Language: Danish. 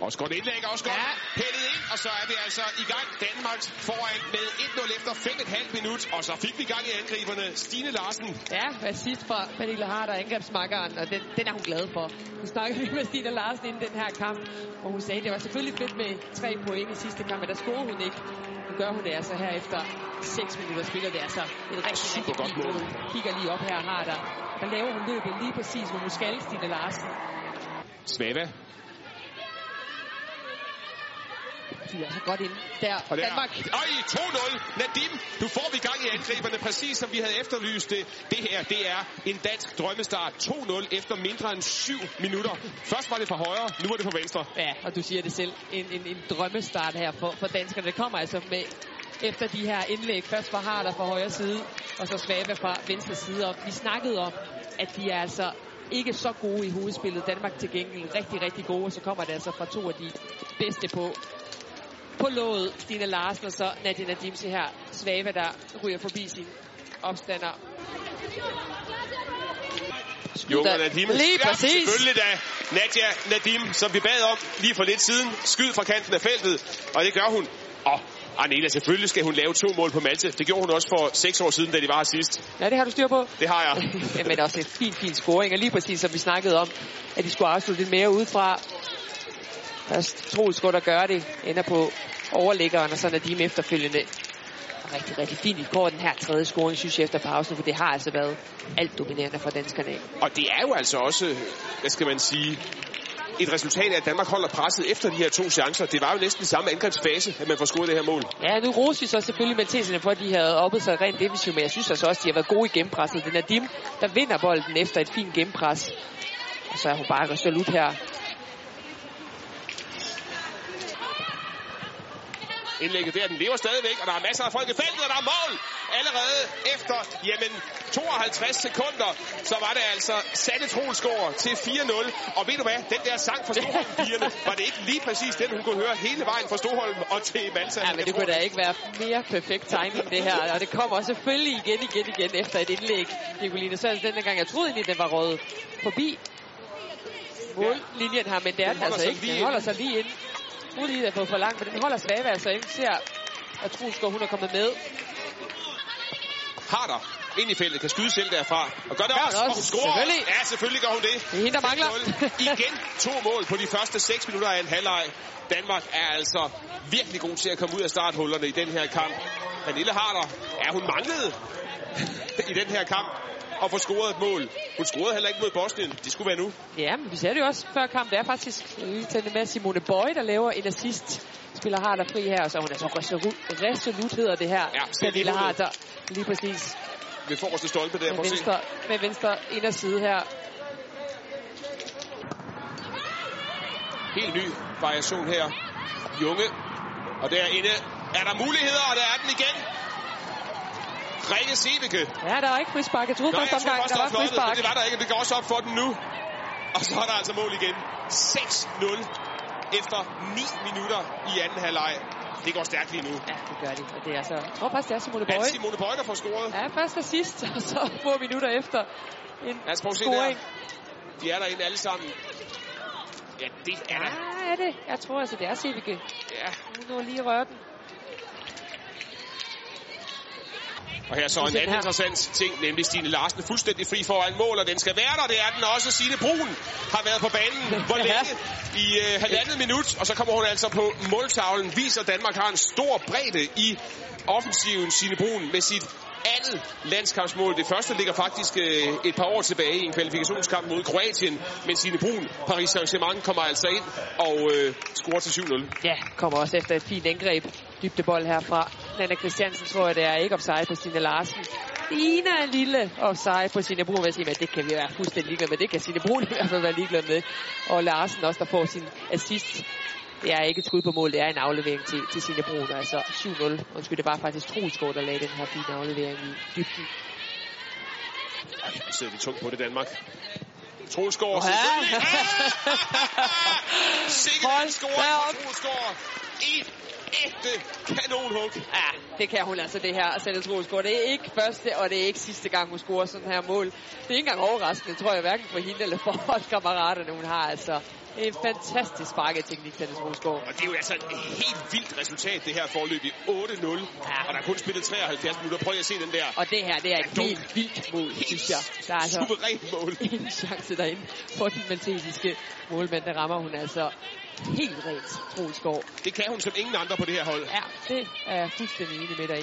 Også godt indlæg, også godt ja. hældet ind, og så er vi altså i gang. Danmark foran med 1-0 efter 5,5 minut, og så fik vi gang i angriberne. Stine Larsen. Ja, assist fra Pernille Harder, angrebsmakkeren, og den, den er hun glad for. Nu snakkede vi med Stine Larsen inden den her kamp, og hun sagde, at det var selvfølgelig fedt med tre point i sidste kamp, men der scorede hun ikke. Nu gør hun det altså her efter 6 minutter spiller. Det er altså et rigtig, Super rigtig godt mål. Kigger lige op her, Harder. Der laver hun løbet lige præcis, hvor hun skal, Stine Larsen. Svava. De er altså godt ind. Der, Og der. Danmark. Øj, 2-0. Nadim, du får vi gang i angriberne, præcis som vi havde efterlyst det. Det her, det er en dansk drømmestart. 2-0 efter mindre end 7 minutter. Først var det fra højre, nu er det fra venstre. Ja, og du siger det selv. En, en, en drømmestart her for, for danskerne. Det kommer altså med efter de her indlæg. Først var Harder fra højre side, og så Svava fra venstre side. Og vi snakkede om, at de er altså ikke så gode i hovedspillet. Danmark til gengæld rigtig, rigtig gode, og så kommer det altså fra to af de bedste på på låget. Stine Larsen og så Nadia Nadim se her. Svava, der ryger forbi sin opstander. Junge Da- Nadim. Lige Ja, præcis. selvfølgelig da. Nadia Nadim, som vi bad om lige for lidt siden. Skyd fra kanten af feltet, og det gør hun. Og Arnela, selvfølgelig skal hun lave to mål på Malte. Det gjorde hun også for seks år siden, da de var her sidst. Ja, det har du styr på. Det har jeg. Men også en fin, fin scoring. Og lige præcis som vi snakkede om, at de skulle afslutte lidt mere udefra. Først Troels der gør det. Ender på overliggeren, og så Nadim efterfølgende. Og rigtig, rigtig fint. Vi får den her tredje scoring, synes jeg, efter pausen, for det har altså været alt dominerende for danskerne. Og det er jo altså også, hvad skal man sige, et resultat af, at Danmark holder presset efter de her to chancer. Det var jo næsten samme angrebsfase, at man får scoret det her mål. Ja, nu roser vi så selvfølgelig Matheserne for, at de havde oppet sig rent defensivt, men jeg synes altså også, at de har været gode i gennempresset. Det er Nadim, der vinder bolden efter et fint gennempres. Og så er hun bare resolut her. Indlægget der, den lever stadigvæk, og der er masser af folk i feltet, og der er mål! Allerede efter, jamen, 52 sekunder, så var det altså Sanne Troelsgaard til 4-0. Og ved du hvad, den der sang fra Storholm-pigerne, var det ikke lige præcis den, hun kunne høre hele vejen fra Storholm og til Malta? Ja, men det kunne da ikke være mere perfekt timing, det her. Og det kommer selvfølgelig igen, igen, igen efter et indlæg. Nicoline Sørensen denne gang. Jeg troede egentlig, den var rådet forbi mållinjen her, men det er Den den altså ikke. Den holder sig lige ind. Er lige fået for langt, men den holder Svave altså ikke. Ser, at Trusgaard, hun er kommet med. Harder ind i feltet, kan skyde selv derfra. Og gør det også, det og også, hun scorer. selvfølgelig. Ja, selvfølgelig gør hun det. Det er hende, der mangler. 5-0. Igen to mål på de første 6 minutter af en halvleg. Danmark er altså virkelig god til at komme ud af starthullerne i den her kamp. Pernille Harder, ja, hun manglede i den her kamp at få scoret et mål. Hun scorede heller ikke mod Bosnien. Det skulle være nu. Ja, men vi ser det jo også før kamp. Det er faktisk lige det med Simone Bøje, der laver en assist. Spiller Harder fri her, og så hun er så resolut, resolut hedder det her. Ja, Pernille målet. Harder. Lige præcis. Ved forreste stolpe der. Med venstre, med venstre inderside her. Helt ny variation her. Junge. Og derinde er der muligheder, og der er den igen. Rikke Sevike. Ja, der er ikke frispark. Jeg troede første omgang, der var var fløjtet, men frispark. det var der ikke. Det går også op for den nu. Og så er der altså mål igen. 6-0 efter 9 minutter i anden halvleg. Det går stærkt lige nu. Ja, det gør de. Og det er så... Jeg tror faktisk, det er Simone det Bøje. Simone Bøje, der får scoret? Ja, først og sidst, og så få minutter efter en Lad os prøve scoring. der. De er derinde alle sammen. Ja, det er Ja, der. er det? Jeg tror altså, det er Sivike. Ja. Nu når lige røre den. Og her så en anden interessant ting, nemlig Stine Larsen fuldstændig fri foran mål, og den skal være der. Det er den også. Signe Brun har været på banen. Hvor længe? I øh, halvandet minut, og så kommer hun altså på måltavlen. Viser, at Danmark har en stor bredde i offensiven. Signe Brun med sit andet landskampsmål. Det første ligger faktisk øh, et par år tilbage i en kvalifikationskamp mod Kroatien. Men Signe Brun, Paris Saint-Germain, kommer altså ind og øh, scorer til 7-0. Ja, kommer også efter et fint angreb. Dybdebold herfra. Nana Christiansen tror jeg, det er ikke offside på Signe Larsen. Ligner en lille offside på Signe Brun. Jeg siger, men det kan vi være fuldstændig ligeglade med. Det kan Signe Brun i hvert fald være ligeglad med. Og Larsen også, der får sin assist. Det er ikke et skud på mål, det er en aflevering til, til Signe Brun. Altså 7-0. Undskyld, det var faktisk Troelsgaard, der lagde den her fine aflevering i dybden. Nu sidder vi tungt på det, Danmark. Troelsgaard, Ja. selvfølgelig. Sikkert da fra. Troelsgaard. Et ægte kanonhug. Ja, det kan hun altså det her, Sandels Rosgaard. Det er ikke første, og det er ikke sidste gang, hun scorer sådan her mål. Det er ikke engang overraskende, tror jeg, hverken for hende eller for holdkammeraterne. Hun har altså en fantastisk sparketeknik, Dennis Rosgaard. Og det er jo altså et helt vildt resultat, det her forløb i 8-0. Ja. Og der er kun spillet 73 minutter. Prøv at se den der. Og det her, det er et helt vildt mål, synes jeg. Der er altså mål. ingen chance derinde for den maltesiske målmand. Der rammer hun altså helt rent, Rosgaard. Det kan hun som ingen andre på det her hold. Ja, det er jeg fuldstændig enig med dig i.